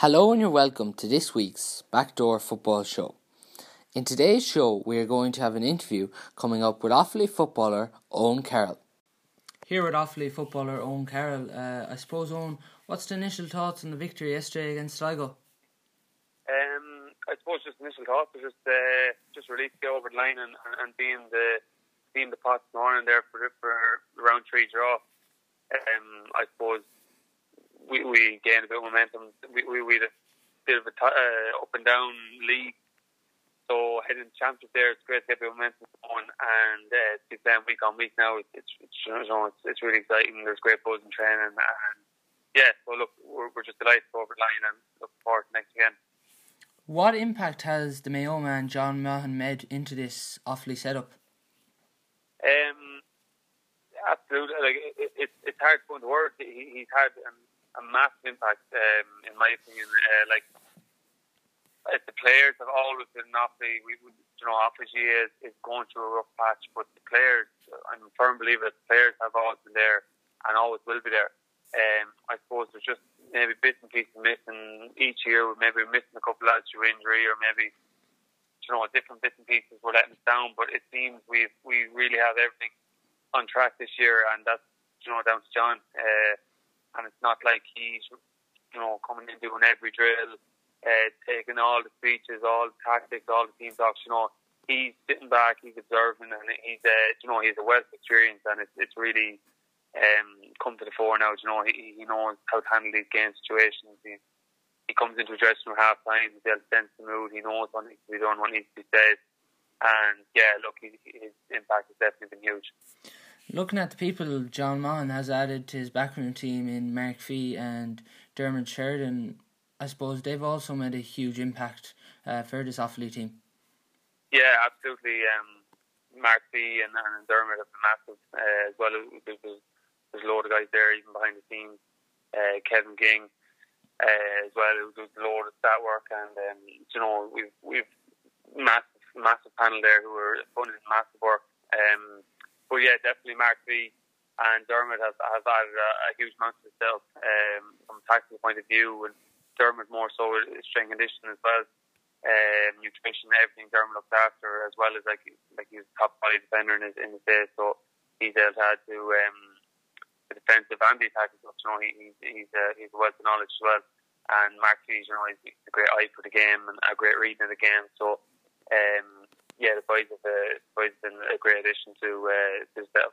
Hello and you're welcome to this week's Backdoor Football Show. In today's show, we are going to have an interview coming up with Offaly footballer Eoin Carroll. Here with Offaly footballer Eoin Carroll, uh, I suppose Eoin, what's the initial thoughts on the victory yesterday against Sligo? Um, I suppose just initial thoughts was just uh, just release the over the line and, and being the being the pot morning there for for round three draw. Um, I suppose we, we gained a bit of momentum. We, we, we had a bit of a t- uh, up and down league. So heading to championship there, it's great to get a bit of momentum going, and uh, to be playing week on week now, it's it's, you know, it's it's really exciting. There's great buzz in training, and yeah, so look, we're, we're just delighted to go over the line and look forward to next again. What impact has the Mayo man John Maughan made into this Offaly setup? Um, absolutely. Like it, it, it's hard to put into words. He, he's had um, a massive impact, um, in my opinion. Uh, like the players have always been Offaly. We, you know, Offaly is, is going through a rough patch, but the players, I'm a firm believer the players have always been there and always will be there. Um, I suppose there's just maybe bits and pieces missing each year. Maybe we're missing a couple lads through injury, or maybe you know different bits and pieces were letting us down. But it seems we we really have everything on track this year, and that's you know down to John. Uh, and it's not like he's you know coming in doing every drill, uh, taking all the speeches, all the tactics, all the team talks. You know, he's sitting back, he's observing, and he's uh, you know he's a wealth of experience, and it's it's really um, come to the fore now. You know, he, he knows how to handle these game situations. He he comes into a dressing room half time, to sense the mood. He knows what needs to be done, what needs to be said, and yeah, look, he, his impact has definitely been huge. Looking at the people John Maughan has added to his backroom team in Mark Fee and Dermot Sheridan, I suppose they've also made a huge impact uh, for this Offaly team. Yeah, absolutely. Um, Mark Fee and, and Dermot have been massive uh, as well. There's, there's, a load of guys there even behind the scenes. Uh, Kevin King uh, as well, does a load of stat work, and um, you know we've we've massive massive panel there who are putting in massive work. Um, but yeah, definitely Mark Fee and Dermot have, has added a, a huge amount to himself um, from a tactical point of view, and Dermot more so strength conditioning as well, um, nutrition, everything Dermot looks after, as well as like like he's a top quality defender in his in his day, so he's able to to um, the defensive and the attacking stuff. You know, he, he's he's a, he's a wealth of knowledge as well. And Mark Fee, you know, he's a great eye for the game and a great reading of the game. So um, yeah, the boys have, uh, the boys have been a great addition to uh, this belt.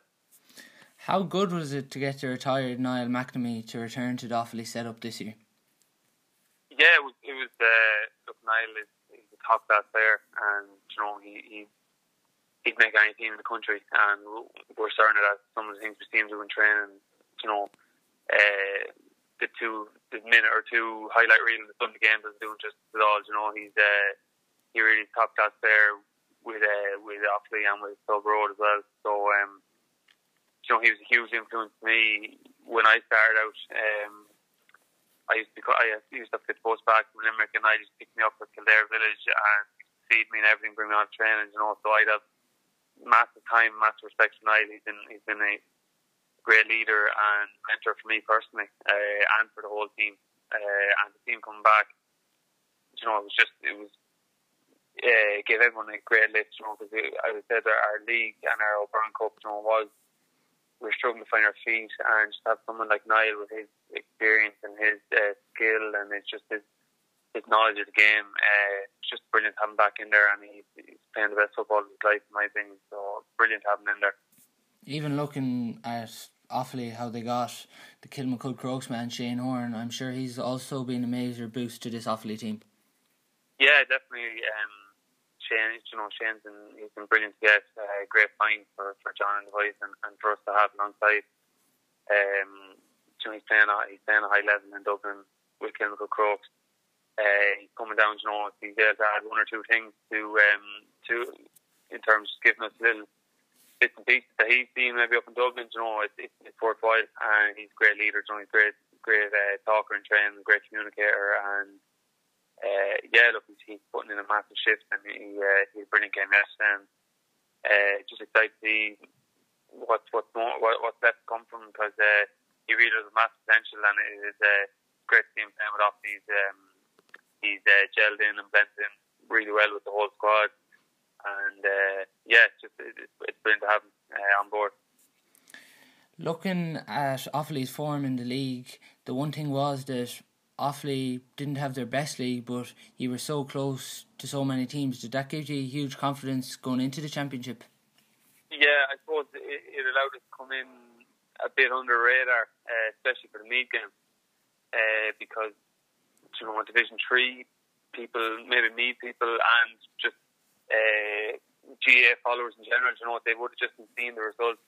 How good was it to get the retired Niall McNamee to return to the Offaly setup this year? Yeah, it was. It was uh, look, Niall is he's a top class player, and you know he, he he'd make any team in the country, and we're certain that some of the things we see him doing training, you know, uh, the two the minute or two highlight reel in the Sunday game doesn't do just at all. You know, he's uh, he really top class player with uh, with Offaly and with Rhode as well. So um, you know, he was a huge influence to me when I started out. Um, I used to I used to get post back from Limerick, and I just picked me up at Kildare Village and feed me and everything, bring me on training. You know, so I'd have massive time, massive respect for Niall. He's been he's been a great leader and mentor for me personally, uh, and for the whole team. Uh, and the team coming back, you know, it was just it was uh, give everyone a great lift, you know, because as I said, our, our league and our O'Byrne Cup, you know, was we are struggling to find our feet, and just have someone like Niall with his experience and his uh, skill and it's just his his knowledge of the game. Uh, just brilliant to have him back in there, and he's, he's playing the best football of his life, in my opinion. So brilliant to have him in there. Even looking at Offaly, how they got the Kilmacud Crokes man Shane Horan, I'm sure he's also been a major boost to this Offaly team. Yeah, definitely. Um, Shane, you know, Shane's been he's been brilliant to get. Uh, great find for, for John and the boys, and, and for us to have alongside. Um, you know, he's playing at he's playing a high level in Dublin with Kilmacud Crokes. Uh, he's coming down, you know, he's able to add one or two things to um to in terms of giving us a little bits and pieces that he's seen maybe up in Dublin. You know, it's it's, it's worthwhile, and he's a great leader. You know, he's great great uh, talker and trainer, great communicator, and uh, yeah, look, he's, he's putting in a massive shift and he, uh, he's a brilliant game yesterday. And, uh, just excited to see what's what's more, what, what's left to come from because uh, he really has a massive potential and it is uh, great him playing with off these um, he's uh, gelled in and blended in really well with the whole squad. And uh, yeah, it's just it's, it's brilliant to have him uh, on board. Looking at Offaly's form in the league, the one thing was that Offaly didn't have their best league, but you were so close to so many teams. Did that give you huge confidence going into the championship? Yeah, I suppose it, it allowed us to come in a bit under radar, uh, especially for the Meath game, uh, because you know Division Three people, maybe Meath people, and just uh, GAA followers in general, you know, what they would have just seeing the results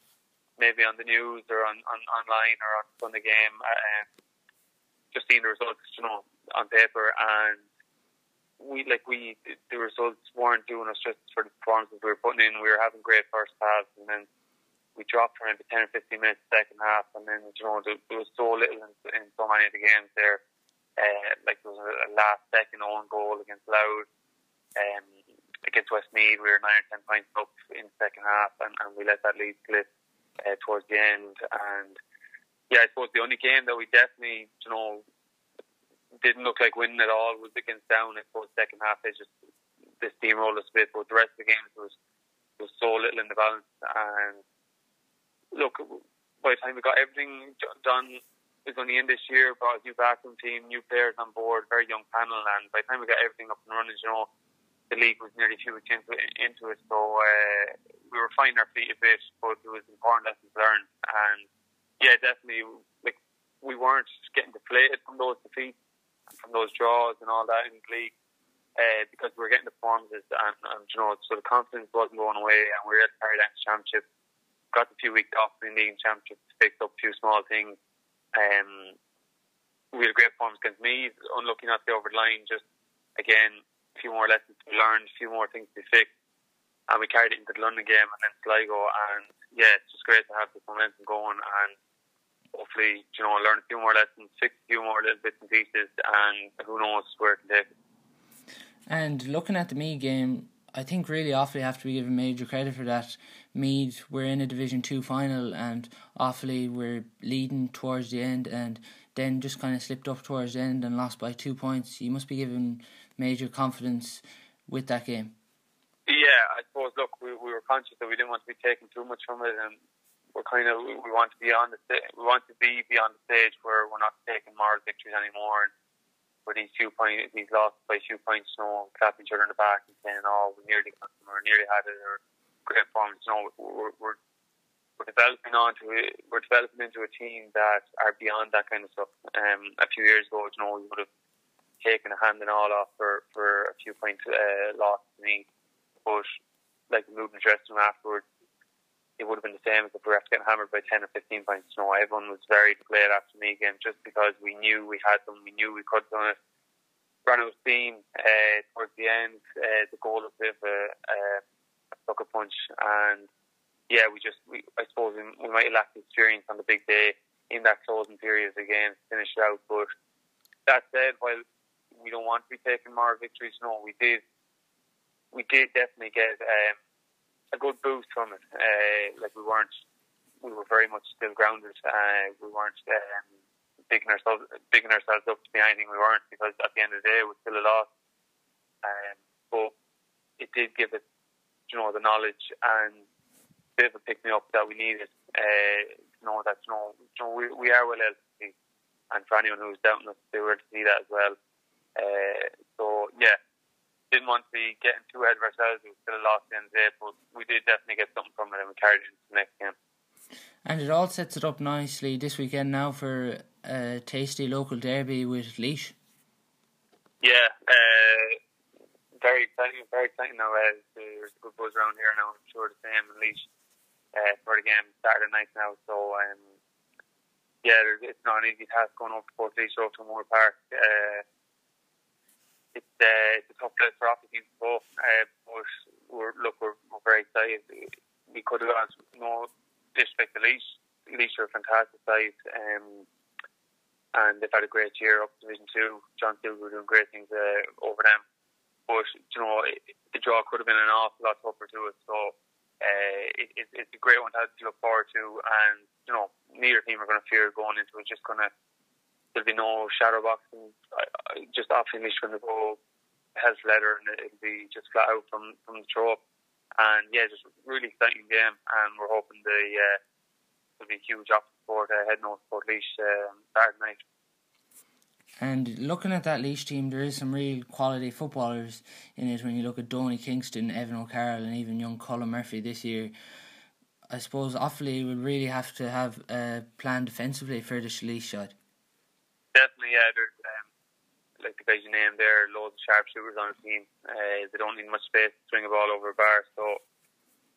maybe on the news or on, on online or on Sunday game. Uh, just seeing the results, you know, on paper, and we like we the results weren't doing us just for the performances we were putting in. We were having great first halves, and then we dropped for maybe ten or fifteen minutes second half, and then you know there, there was so little in, in so many of the games there. Uh, like there was a, last second own goal against Louth. Um, against Westmeath, we were nine or ten points up in the second half, and, and we let that lead slip uh, towards the end. And yeah, I suppose the only game that we definitely, you know, didn't look like winning at all was against Down. I suppose second half they just they steamrolled us a bit, but the rest of the games was was so little in the balance. And look, by the time we got everything done, is only in this year. Brought a new backroom team, new players on board, very young panel, and by the time we got everything up and running, you know, the league was nearly two weeks into, into it. So uh, we were finding our feet a bit, but it was important lessons learned. And yeah, definitely. Like we weren't getting deflated from those defeats, from those draws, and all that in the league. Uh, because we were getting the performances and, and you know so the confidence wasn't going away and we were at carry that championship got a few weeks off in the league championship fixed up a few small things um, we had a great performance against me unlucky not to over the line just again a few more lessons to be learned a few more things to be fixed and we carried it into the London game and then Sligo and yeah it's just great to have this momentum going and hopefully, you know, learn a few more lessons, fix a few more little bits and pieces, and who knows where it can take. And looking at the Meath game, I think really Offaly have to be given major credit for that. Meath we're in a Division Two final, and Offaly were leading towards the end, and then just kind of slipped up towards the end and lost by two points. You must be given major confidence with that game. Yeah, I suppose. Look, we, we were conscious that we didn't want to be taking too much from it, and we're kind of we want to be on the we want to be beyond the stage where we're not taking moral victories anymore. And for these two points, these losses by two points, know, clapping each other in the back and saying, "Oh, we nearly got them, or nearly had it," or great performance. Know, we're, we're we're developing onto it. We're developing into a team that are beyond that kind of stuff. Um, a few years ago, you know, we would have taken a hand and all off for for a few points uh, lost to me, but like moving dressing room afterwards, it would have been the same if we were getting hammered by 10 or 15 points. No, everyone was very glad after me again just because we knew we had them, we knew we could have done it. Ran out of steam uh, towards the end. Uh, the goal was a bit of a, a, a sucker punch, and yeah, we just, we, I suppose we, we might have lacked experience on the big day in that closing period again to finish it out. But that said, while we don't want to be taking more victories, no, we did, we did definitely get. Um, a good boost from it. Uh, like we weren't, we were very much still grounded. Uh, we weren't um, bigging ourselves, bigging ourselves up to be anything we weren't because at the end of the day it was still a loss. Um, but it did give us, you know, the knowledge and a bit of a pick me up that we needed. Uh, know that you know, you know we, we are well see, and for anyone who's doubting us, they were to see that as well. Uh, so yeah, didn't want to be getting too ahead of ourselves. We still lost the end of the day, but we did definitely get something from it, and we carried it into the next game. And it all sets it up nicely this weekend now for a tasty local derby with Laois. Yeah, uh, very exciting, very exciting now. Uh, there's a good buzz around here now. I'm sure the same in Laois uh, for the game Saturday night now. So um, yeah, it's not an easy task going up to Portlaoise to Moore Park. Uh, it's, uh, it's a tough place for Offaly to go. Uh, but we're, look, we're, we're very excited. We could have gone, know, disrespect the Laois. Laois are a fantastic side. Um, and they've had a great year up Division 2. John Silver were doing great things uh, over them. But, you know, it, the draw could have been an awful lot tougher to it. So uh, it, it, it's a great one to, to look forward to. And, you know, neither team are going to fear going into it, just going to there'll be no shadow boxing. I, I just off English when they go health letter and it'll be just flat out from from the throw up. And yeah, just a really exciting game, and we're hoping the uh, there'll be a huge option for uh, head north Portlaoise um, Saturday night. And looking at that Laois team, there is some real quality footballers in it. When you look at Donie Kingston, Evan O'Carroll, and even young Colin Murphy this year, I suppose Offaly will really have to have a plan defensively for the Laois shot. Definitely, yeah. There's um, like the guys you there, loads of sharpshooters on the team. Uh, they don't need much space to swing a ball over a bar, so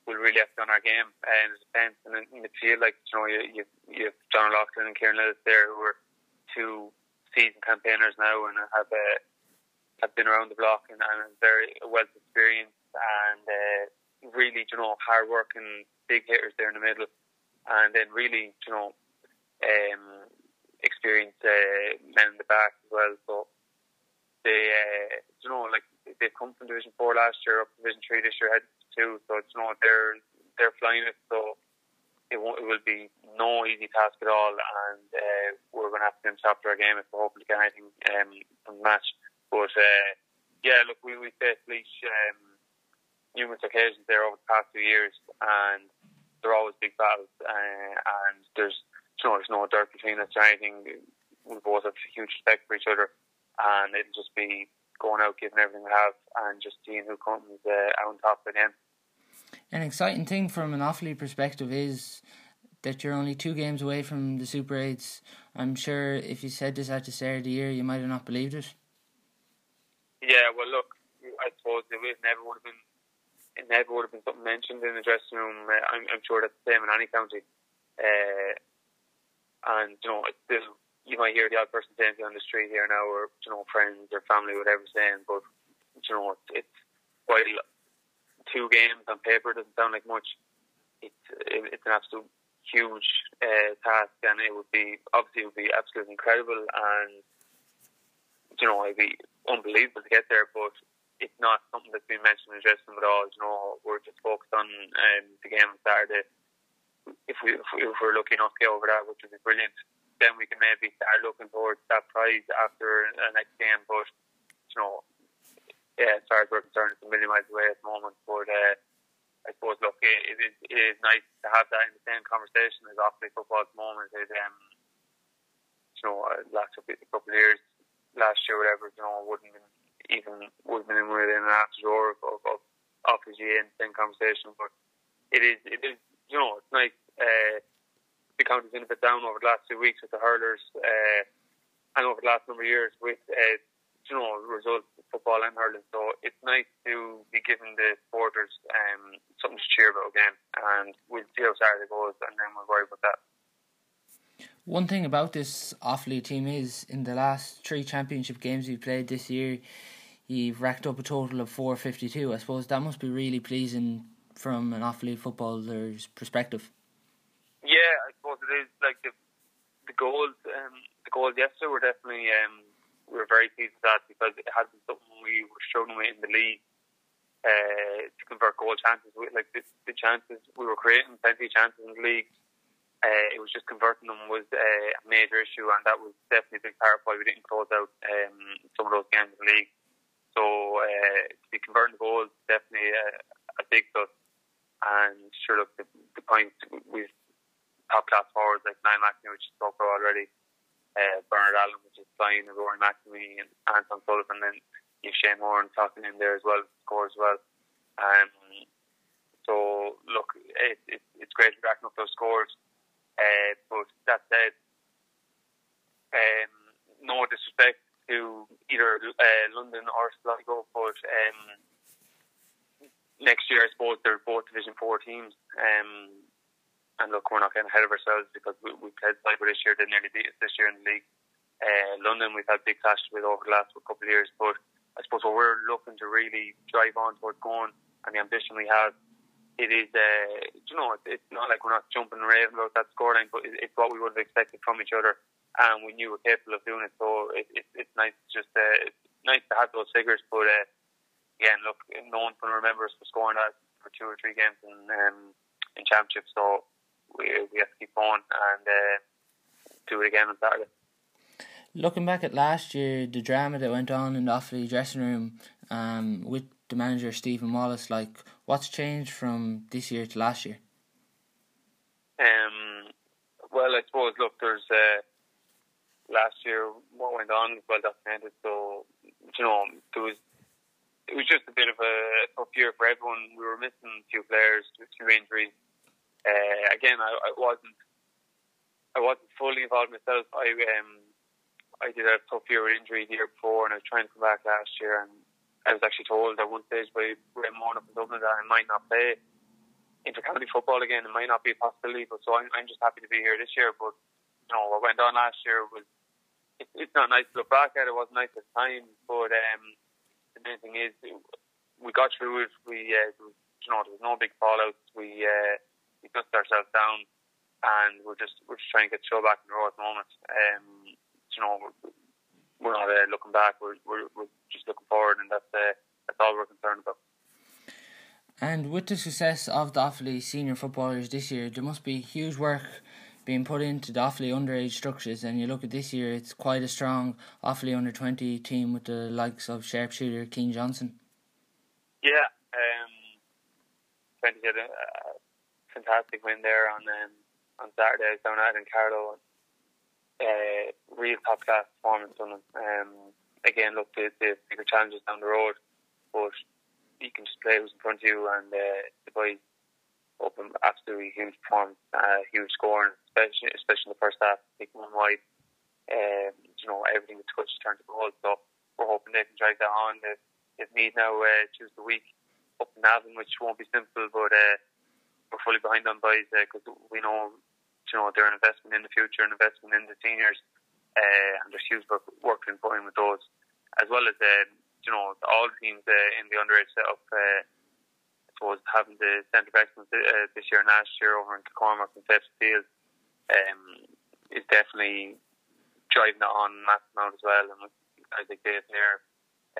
we'll really have to on our game and uh, defence and in the field. Like you know, you you, you have John Loughlin and Kieran Lillis there who are two seasoned campaigners now and have uh, have been around the block and, and very well experienced and uh, really, you know, hard working big hitters there in the middle, and then really, you know, um, experienced uh, men in the back as well. So they, uh, you know, like they've come from Division Four last year, up Division Three this year, head two. So you know, they're they're flying it. So it, won't, it will be no easy task at all, and uh, we're going to have to get top our game if we hopefully get anything um, from the match. But uh, yeah, look, we we faced Laois um, numerous occasions there over the past few years, and they're always big battles, uh, and there's know there's no dirt between us or anything. We both have huge respect for each other, and it'll just be going out, giving everything we have, and just seeing who comes uh, out on top of the game. An exciting thing from an Offaly perspective is that you're only two games away from the Super 8s. I'm sure if you said this at the start of the year, you might have not believed it. Yeah, well, look, I suppose it never would have been it never would have been something mentioned in the dressing room. Uh, I'm, I'm sure that's the same in any county. Uh, and you know, still, you might hear the odd person saying on the street here now, or you know, friends or family, whatever, saying, but you know, it's, it's quite two games on paper doesn't sound like much. It's it's an absolute huge uh, task, and it would be obviously it would be absolutely incredible, and you know it'd be unbelievable to get there. But it's not something that's been mentioned in dressing room at all. You know, we're just focused on um, the game on Saturday. If we if, we, if we're lucky enough to get over that, which would be brilliant, then we can maybe start looking towards that prize after the next game. But you know, yeah, as far as we're concerned, it's a million miles away at the moment. But uh, I suppose, look, it, it, is, it is nice to have that in the same conversation as Offaly football at the moment. It, um, you know, uh, last a couple of years, last year, whatever, you know, wouldn't been even would have been within an after door of, of, of Offaly in the same conversation. But it is, it is, you know, it's nice. Uh, the county's been a bit down over the last two weeks with the hurlers, uh, and over the last number of years with uh, you know, results football and hurling. So it's nice to be giving the supporters um, something to cheer about again. And we'll see how Saturday goes and then we'll worry about that. One thing about this Offaly team is in the last three championship games we played this year, you've racked up a total of 452. I suppose that must be really pleasing from an Offaly footballer's perspective. Is. Like the the goals, um, the goals yesterday were definitely um, we were very pleased with that because it had been something we were struggling with in the league uh, to convert goal chances. Like the, the chances we were creating plenty of chances in the league. Uh, it was just converting them was uh, a major issue, and that was definitely a big part of why we didn't close out um, some of those games in the league. So uh, to be converting goals definitely a, a big plus. And sure, look, the, the points we've top class forwards like Niall McNamee, which you spoke about already uh, Bernard Allen, which is fine, and Rory McNamee and Anton Sullivan, and then you've Shane Moore talking in there as well, score as well. Um, so look, it, it, it's great to racking up those scores. Uh, but that said, um, no disrespect to either uh, London or Sligo, but um, next year I suppose they're both Division Four teams. Um, and look, we're not getting ahead of ourselves because we, we played Sligo this year, they nearly beat us this year in the league. Uh, London, we've had big clashes with over the last couple of years, but I suppose what we're looking to really drive on towards going and the ambition we have, it is, uh, you know, it's, not like we're not jumping and raving about that scoreline, but it, it's what we would have expected from each other, and we knew we were capable of doing it. So it, it, it's nice, just uh, it's nice to have those figures. But uh, again, look, no one's going to remember us for scoring that for two or three games in um, in championship. So we, we have to keep going and uh, do it again on Saturday. Looking back at last year, the drama that went on in the Offaly dressing room um, with the manager Stephen Wallace, like what's changed from this year to last year? Um, well, I suppose look, there's uh, last year what went on was well documented, so you know there was it was just a bit of a tough year for everyone. We were missing a few players, a few injuries. Uh, again, I, I wasn't I wasn't fully involved myself. I um I did a tough year with injury the year before, and I was trying to come back last year. And I was actually told at one stage by Ray Moran up in Dublin that I might not play intercounty football again. It might not be a possibility, but so I'm, I'm just happy to be here this year. But you know, what went on last year was it, it's not nice to look back at. It wasn't nice at the time, but um, the main thing is we got through it. We uh, you know there was no big fallouts. We uh, we dusted ourselves down, and we're just we're just trying to get the show back in the road at the moment. Um, you know, we're not uh, looking back. We're, we're, we're just looking forward, and that's uh, that's all we're concerned about. And with the success of the Offaly senior footballers this year, there must be huge work being put into the Offaly underage structures. And you look at this year, it's quite a strong Offaly under 20 team with the likes of sharpshooter Keane Johnson. Yeah, um, 20 had a fantastic win there on um, on Saturday down at in Carlow uh, real top class performance from them. Um, again, look, the, the bigger challenges down the road, but you can just play who's in front of you, and uh, the boys open absolutely huge performance, uh, huge scoring, especially especially in the first half, taking one wide. Um, you know, everything that's touched turned to goal. So we're hoping they can drag that on. If, if need now, uh, choose the week up in Navan, which won't be simple, but uh, we're fully behind on boys because uh, we know you know, they're an investment in the future, an investment in the seniors, uh, and there's huge work, work in putting with those, as well as, uh, you know, all teams uh, in the underage setup. Uh, I suppose having the centre of excellence uh, this year and last year over in Kilcormac and Field um, is definitely driving it on massive amount as well. And I think Dave there,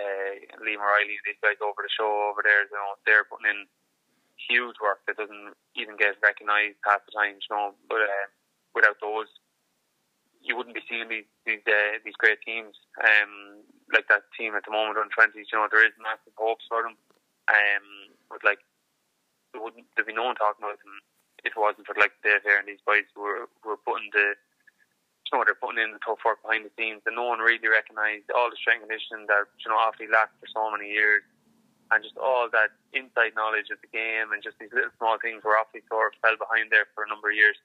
uh, Liam Riley, these guys over the show over there, you know, they're putting in huge work that doesn't even get recognised half the time. You know, but uh, without those, you wouldn't be seeing these these uh, these great teams. Um, like that team at the moment on twenties, you know, there is massive hopes for them. Um, but like there wouldn't there'd be no one talking about them if it wasn't for like Dave here and these boys who were who were putting the you know they're putting in the tough work behind the scenes and no one really recognised all the strength and conditioning that you know Offaly lacked for so many years and just all that inside knowledge of the game and just these little small things where Offaly sort of fell behind there for a number of years.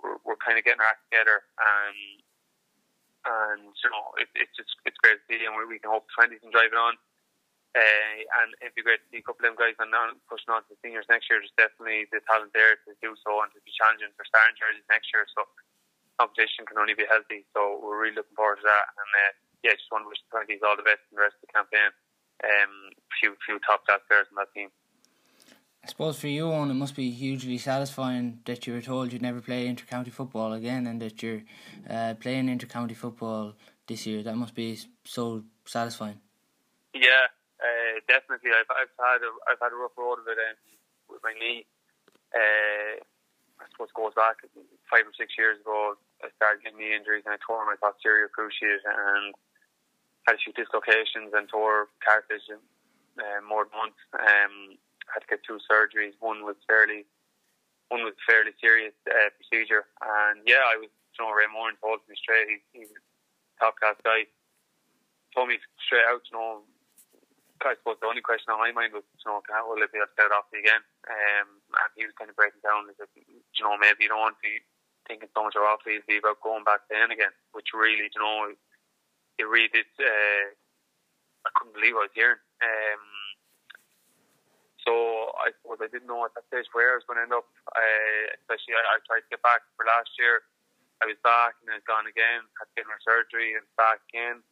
We're, we're kind of getting our act together and and you know it, it's just it's great to see and we, we can hope twenties can drive it on. Uh, and it'd be great to see a couple of them guys and pushing on to the seniors next year. There's definitely the talent there to do so and to be challenging for starting jerseys next year. So competition can only be healthy. So we're really looking forward to that. And uh, yeah, just want to wish the twenties all the best in the rest of the campaign um, few few top class players in that team. I suppose for you, Eoin, it must be hugely satisfying that you were told you'd never play intercounty football again, and that you're uh, playing intercounty football this year. That must be so satisfying. Yeah, uh, definitely. I've I've had a, I've had a rough road of it um, with my knee. Uh, I suppose it goes back five or six years ago. I started getting knee injuries and I tore my posterior cruciate and had a few dislocations and tore cartilage uh, more than once. Um, had to get two surgeries. One was fairly, one was fairly serious uh, procedure. And yeah, I was, you know, Ray Moran told me straight. He, he's a top class guy. Told me straight out, you know. I suppose the only question on my mind was, you know, can I, will I be get off again? Um, and he was kind of breaking down. He said, you know, maybe you don't want to be thinking so much it. It'd be about going back to in again, which really, you know, it really did. Uh, I couldn't believe I was hearing. Um, so I suppose I didn't know at that stage where I was going to end up. Uh, especially, I, I, tried to get back for last year. I was back and then gone again. Had to get my surgery and back again.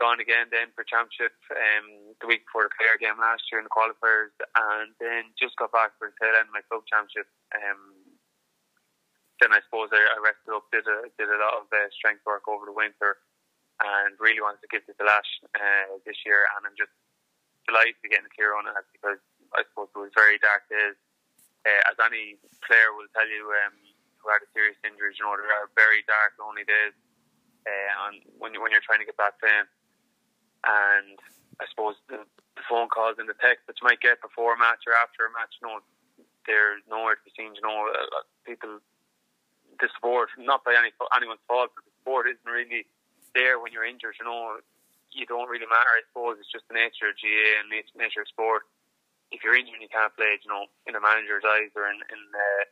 Gone again then for championship um, the week before the player game last year in the qualifiers, and then just got back for the tail end of my club championship. Um, then I suppose I, I rested up, did a did a lot of uh, strength work over the winter and really wanted to give this a lash uh, this year. And I'm just delighted to get in the clear on it because I suppose it was very dark days. Uh, as any player will tell you um, who had a serious injury, you know, there are very dark, lonely days. uh, on when you, when you're trying to get back playing. And I suppose the, the phone calls and the text that you might get before a match or after a match, you know, they're nowhere to be seen. You know, uh, people, the sport, not by any anyone's fault, but the sport isn't really there when you're injured. You know, you don't really matter. I suppose it's just the nature of GAA and the nature of sport. If you're injured and you can't play, you know, in a manager's eyes or in in uh,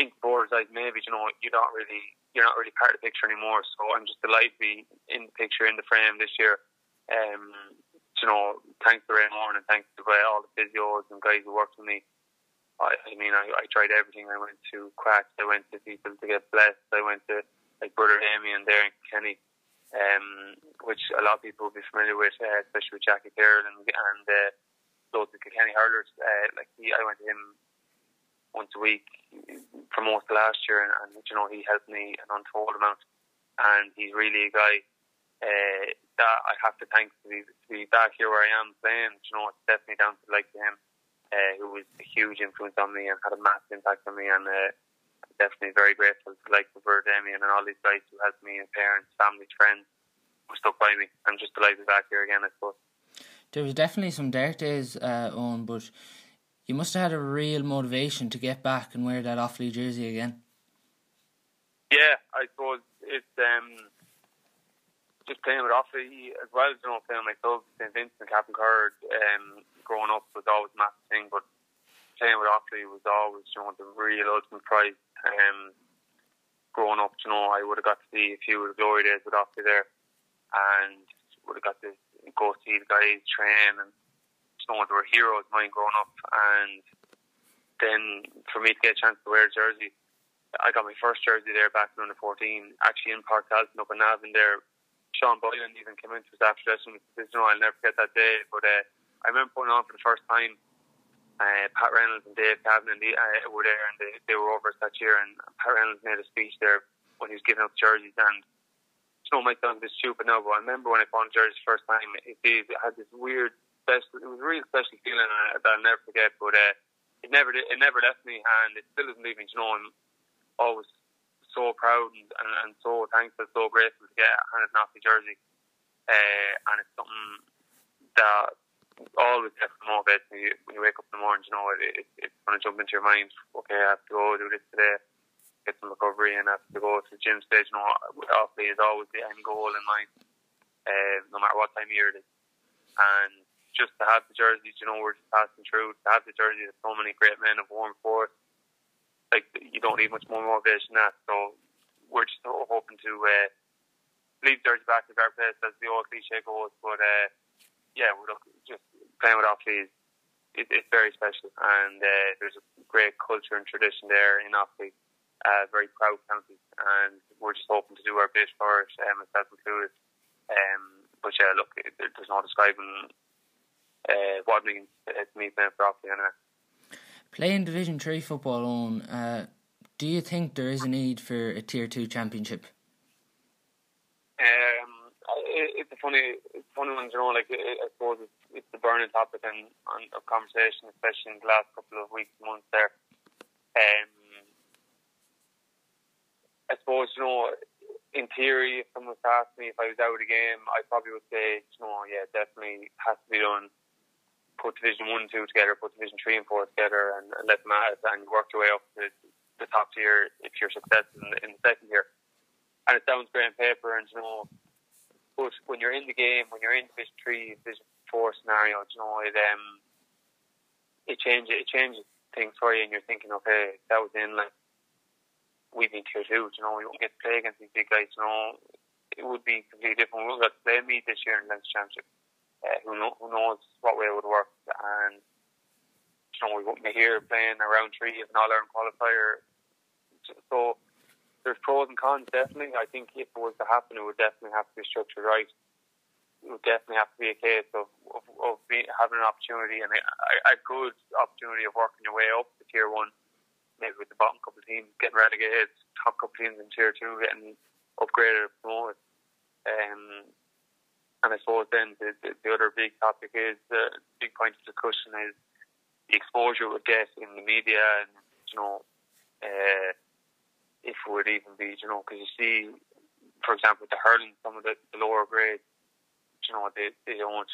in board's eyes, maybe you know you're not really you're not really part of the picture anymore. So I'm just delighted to be in the picture in the frame this year. Um, you know, thanks to Ray Moran and thanks to uh, all the physios and guys who worked with me. I, I mean, I, I tried everything. I went to quacks. I went to people to get blessed. I went to like Brother Amy and Darren Kenny, um, which a lot of people will be familiar with, uh, especially with Jackie Carroll and, and uh, loads of Kenny hurlers. Uh, like he, I went to him once a week for most of last year, and, and you know he helped me an untold amount. And he's really a guy uh, that I have to thank to be, to be back here where I am playing. You know, it's definitely down to of him, uh, who was a huge influence on me and had a massive impact on me. And uh, definitely very grateful to like the Bird Damien and all these guys who helped me, and parents, family, friends who stuck by me. I'm just delighted to be back here again, I suppose. There was definitely some dark days uh, on, but you must have had a real motivation to get back and wear that Offaly jersey again. Yeah, I suppose it's um, just playing with Offaly as well as you know playing my clubs, St Vincent, Cappincur, um, growing up was always a massive thing. But playing with Offaly was always you know the real ultimate prize. Um, growing up, you know, I would have got to see a few of the glory days with Offaly there, and would have got to go see the guys train, and you know they were heroes of mine growing up. And then for me to get a chance to wear a jersey. I got my first jersey there back in under 14, actually in Páirc Tailteann up in Navan there Sean Boylan even came into us after and you know, I'll never forget that day. But uh, I remember putting on for the first time. Uh, Pat Reynolds and Dave Cavan uh, were there, and they, they were over that year. And Pat Reynolds made a speech there when he was giving out jerseys. And you know, might a bit stupid now, but I remember when I bought jerseys the first time, it, it had this weird, special. It was a really special feeling uh, that I'll never forget. But uh, it never, it never left me, and it still doesn't leave me. You know, I'm always so proud and, and, and so thankful, so grateful to get a handed Nazi jersey. Uh, and it's something that always gets motivates me when you wake up in the morning. You know, it, it, it's going to jump into your mind. Okay, I have to go do this today, get some recovery, and I have to go to the gym stage. You know, obviously is always the end goal in mind, uh, no matter what time of year it is. And just to have the jerseys, you know, we're just passing through. To have the jersey that so many great men have worn for like you don't need much more motivation than that. So we're just hoping to uh, leave Jersey back to our place, as the old cliche goes. But uh, yeah, we're just playing with Offaly is it, it's very special, and uh, there's a great culture and tradition there in Offaly. Uh, very proud county, and we're just hoping to do our bit for it, um, myself included. Um, but yeah, look, it, there's no describing uh, what it means to me playing for Offaly anyway. Playing Division Three football on, uh, do you think there is a need for a Tier Two championship? Um, it's a funny, it's a funny one, you know. Like I suppose it's, it's the burning topic and of conversation, especially in the last couple of weeks, months. There, um, I suppose you know in theory, if someone was to me if I was out of the game, I probably would say, you know, yeah, definitely has to be done put Division One, Two together, put Division Three and Four together, and, and let them it, and work your way up to the top tier if you're successful in the, in the second year. And it sounds great on paper, and you know, but when you're in the game, when you're in Division Three, Division Four scenario, you know, it um, it changes it changes things for you, and you're thinking, okay, that was in like we've been tier two, you know, we won't get to play against these big guys, you know, it would be completely different. We won't get to play me this year in the Championship uh, who, know, who knows what way it would work. And you know, we wouldn't be here playing a round three of an All Ireland qualifier. So there's pros and cons, definitely. I think if it was to happen, it would definitely have to be structured right. Would definitely have to be a case of of, of being, having an opportunity and a, a good opportunity of working your way up to tier one, maybe with the bottom couple of teams getting relegated, top couple of teams in tier two getting upgraded or promoted. Um, and I suppose then the, the, the other big topic is the uh, big point of discussion is the exposure would get in the media and you know uh, if it would even be you know because you see for example, the hurling, some of the, the lower grades, you know, they they don't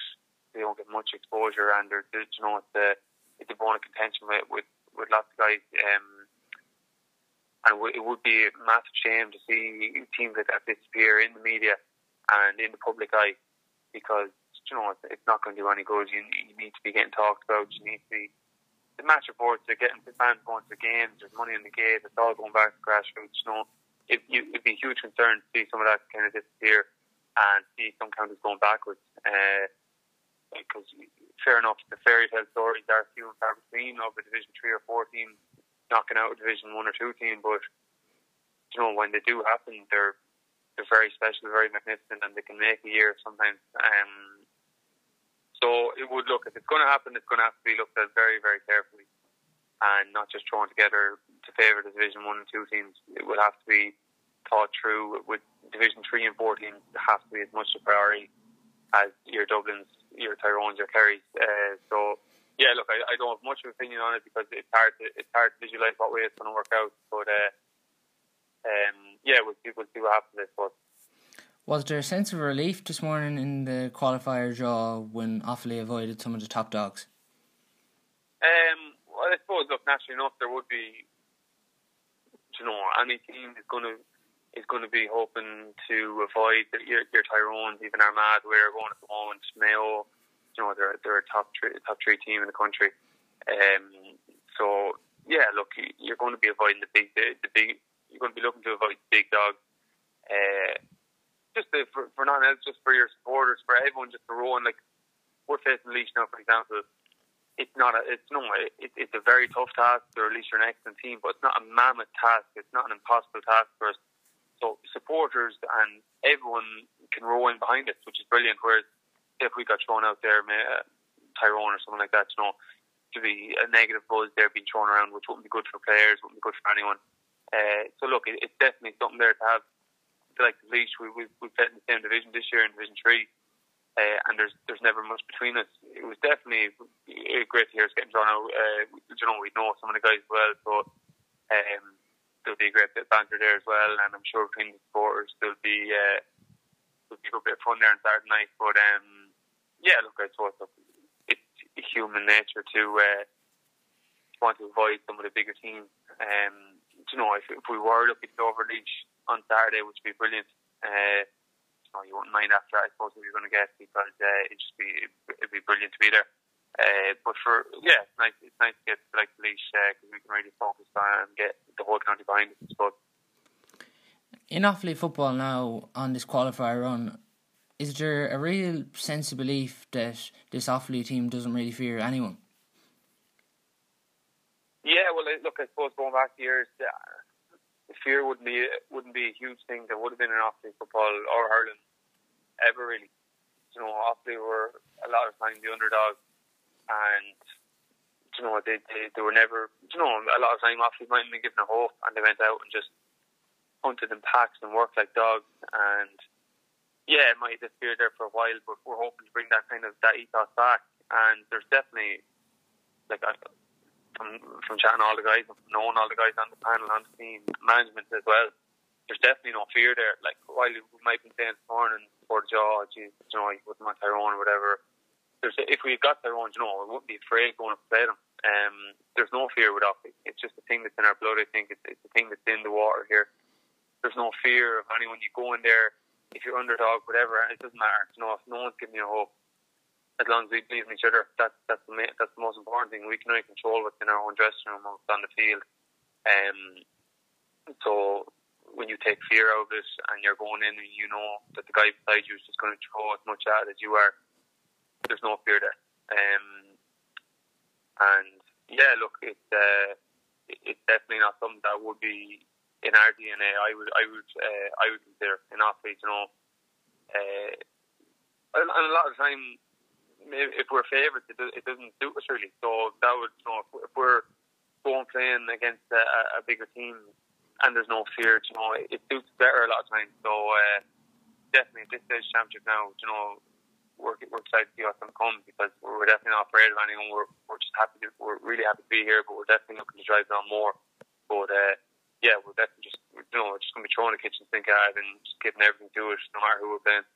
they don't get much exposure, and they're, they, you know, it's a it's a bone of contention with with, with lots of guys. Um, and it would be a massive shame to see teams like that disappear in the media and in the public eye because you know it's not going to do any good. You, you need to be getting talked about. You need to be the match reports. They're getting the fans going to games. There's money in the gate. It's all going back to grassroots. You know, it, it'd be a huge concern to see some of that kind of disappear and see some counties going backwards. Uh, because fair enough, the fairy tale stories are few and far between of a Division Three or Four team knocking out a Division One or Two team, but you know when they do happen, they're they're very special, very magnificent, and they can make a year sometimes. Um, so it would look if it's going to happen, it's going to have to be looked at very, very carefully, and not just thrown together to favour the Division One and Two teams. It would have to be thought through with Division Three and Four teams. have to be as much a priority as your Dublins, your Tyrones, your Kerrys. Uh, so yeah, look, I, I, don't have much of an opinion on it because it's hard to it's hard to visualize what way it's going to work out. But uh, um, yeah, we'll see, we'll see what happens. I suppose. Was there a sense of relief this morning in the qualifier draw when Offaly avoided some of the top dogs? Um, well, I suppose, look, naturally enough, there would be. You know, any team is going to is going to be hoping to avoid the, your, your Tyrones, even Armagh, where we're going at the moment, Mayo, you know, they're, they're a top three, top three team in the country. Um, so, yeah, look, you're going to be avoiding the big, the, the big, you're going to be looking to avoid the big dogs. Uh, just to, for, for not else, just for your supporters, for everyone, just to row and like, we're facing Laois now, for example. It's not a, it's no, it, it's a very tough task release your an excellent team, but it's not a mammoth task. It's not an impossible task for us so supporters and everyone can row in behind it, which is brilliant. Whereas if we got thrown out there, uh, Tyrone or something like that, you know, to be a negative buzz there being thrown around, which wouldn't be good for players, wouldn't be good for anyone. Uh, so look, it, it's definitely something there to have. Like the Laois, we, we, we've played in the same division this year in Division 3. Uh, and there's there's never much between us. It was definitely great to hear us getting drawn out. Uh, you know, we know some of the guys well, so um, there'll be a great bit of banter there as well, and I'm sure between the supporters there'll be uh, there'll be a bit of fun there on Saturday night. But um, yeah, look, I suppose it's human nature to uh, want to avoid some of the bigger teams. Um, you know, if, if we were looking to overreach on Saturday, which would be brilliant. Uh, you know, you wouldn't mind after, I suppose, what you're going to get because uh, it'd just be it'd be brilliant to be there. Uh, but for yeah, it's nice. It's nice to get like the Laois because uh, we can really focus on and get the whole county behind us. But in Offaly football now on this qualifier run, is there a real sense of belief that this Offaly team doesn't really fear anyone? Yeah, well, look, I suppose going back years, the fear wouldn't be wouldn't be a huge thing. There would have been an Offaly football or hurling ever really. You know, Offaly were a lot of times the underdogs and you know they, they they were never you know a lot of time Offaly might have been given a hope and they went out and just hunted in packs and worked like dogs. And yeah it might have disappeared there for a while but we're hoping to bring that kind of that ethos back. And there's definitely like I, from from chatting all the guys knowing all the guys on the panel on the team management as well there's definitely no fear there. Like while we might be saying this morning for the jaw geez, you know you wouldn't want Tyrone or whatever there's if we got Tyrone, you know, we wouldn't be afraid going to play them. Um, there's no fear with Offaly. It's just a thing that's in our blood. I think it's, it's a thing that's in the water here. There's no fear of anyone. You go in there, if you're underdog, whatever, it doesn't matter. You know, if no one's giving you hope, as long as we believe in each other, that's that's the that's the most important thing. We can only control what's in our own dressing room, what's on the field. Um, so when you take fear out of it and you're going in and you know that the guy beside you is just going to throw as much at it as you are, there's no fear there. Um, and yeah, look, it's uh, it's definitely not something that would be in our DNA. I would I would uh, I would consider in athletes, you know. Uh, and a lot of the time, if we're favourites, it, doesn't suit us really. So that would, you know, if, we're going playing against a, a bigger team and there's no fear, you know, it, it suits better a lot of times. So uh, definitely this stage championship now, you know, we're, excited to see what's to come because we're definitely not afraid of anyone. We're, we're just happy to, we're really happy to be here, but we're definitely looking to drive down more. But uh, yeah, we're definitely just you know we're just going to be throwing the kitchen sink it and just giving everything to it, no matter who we're playing.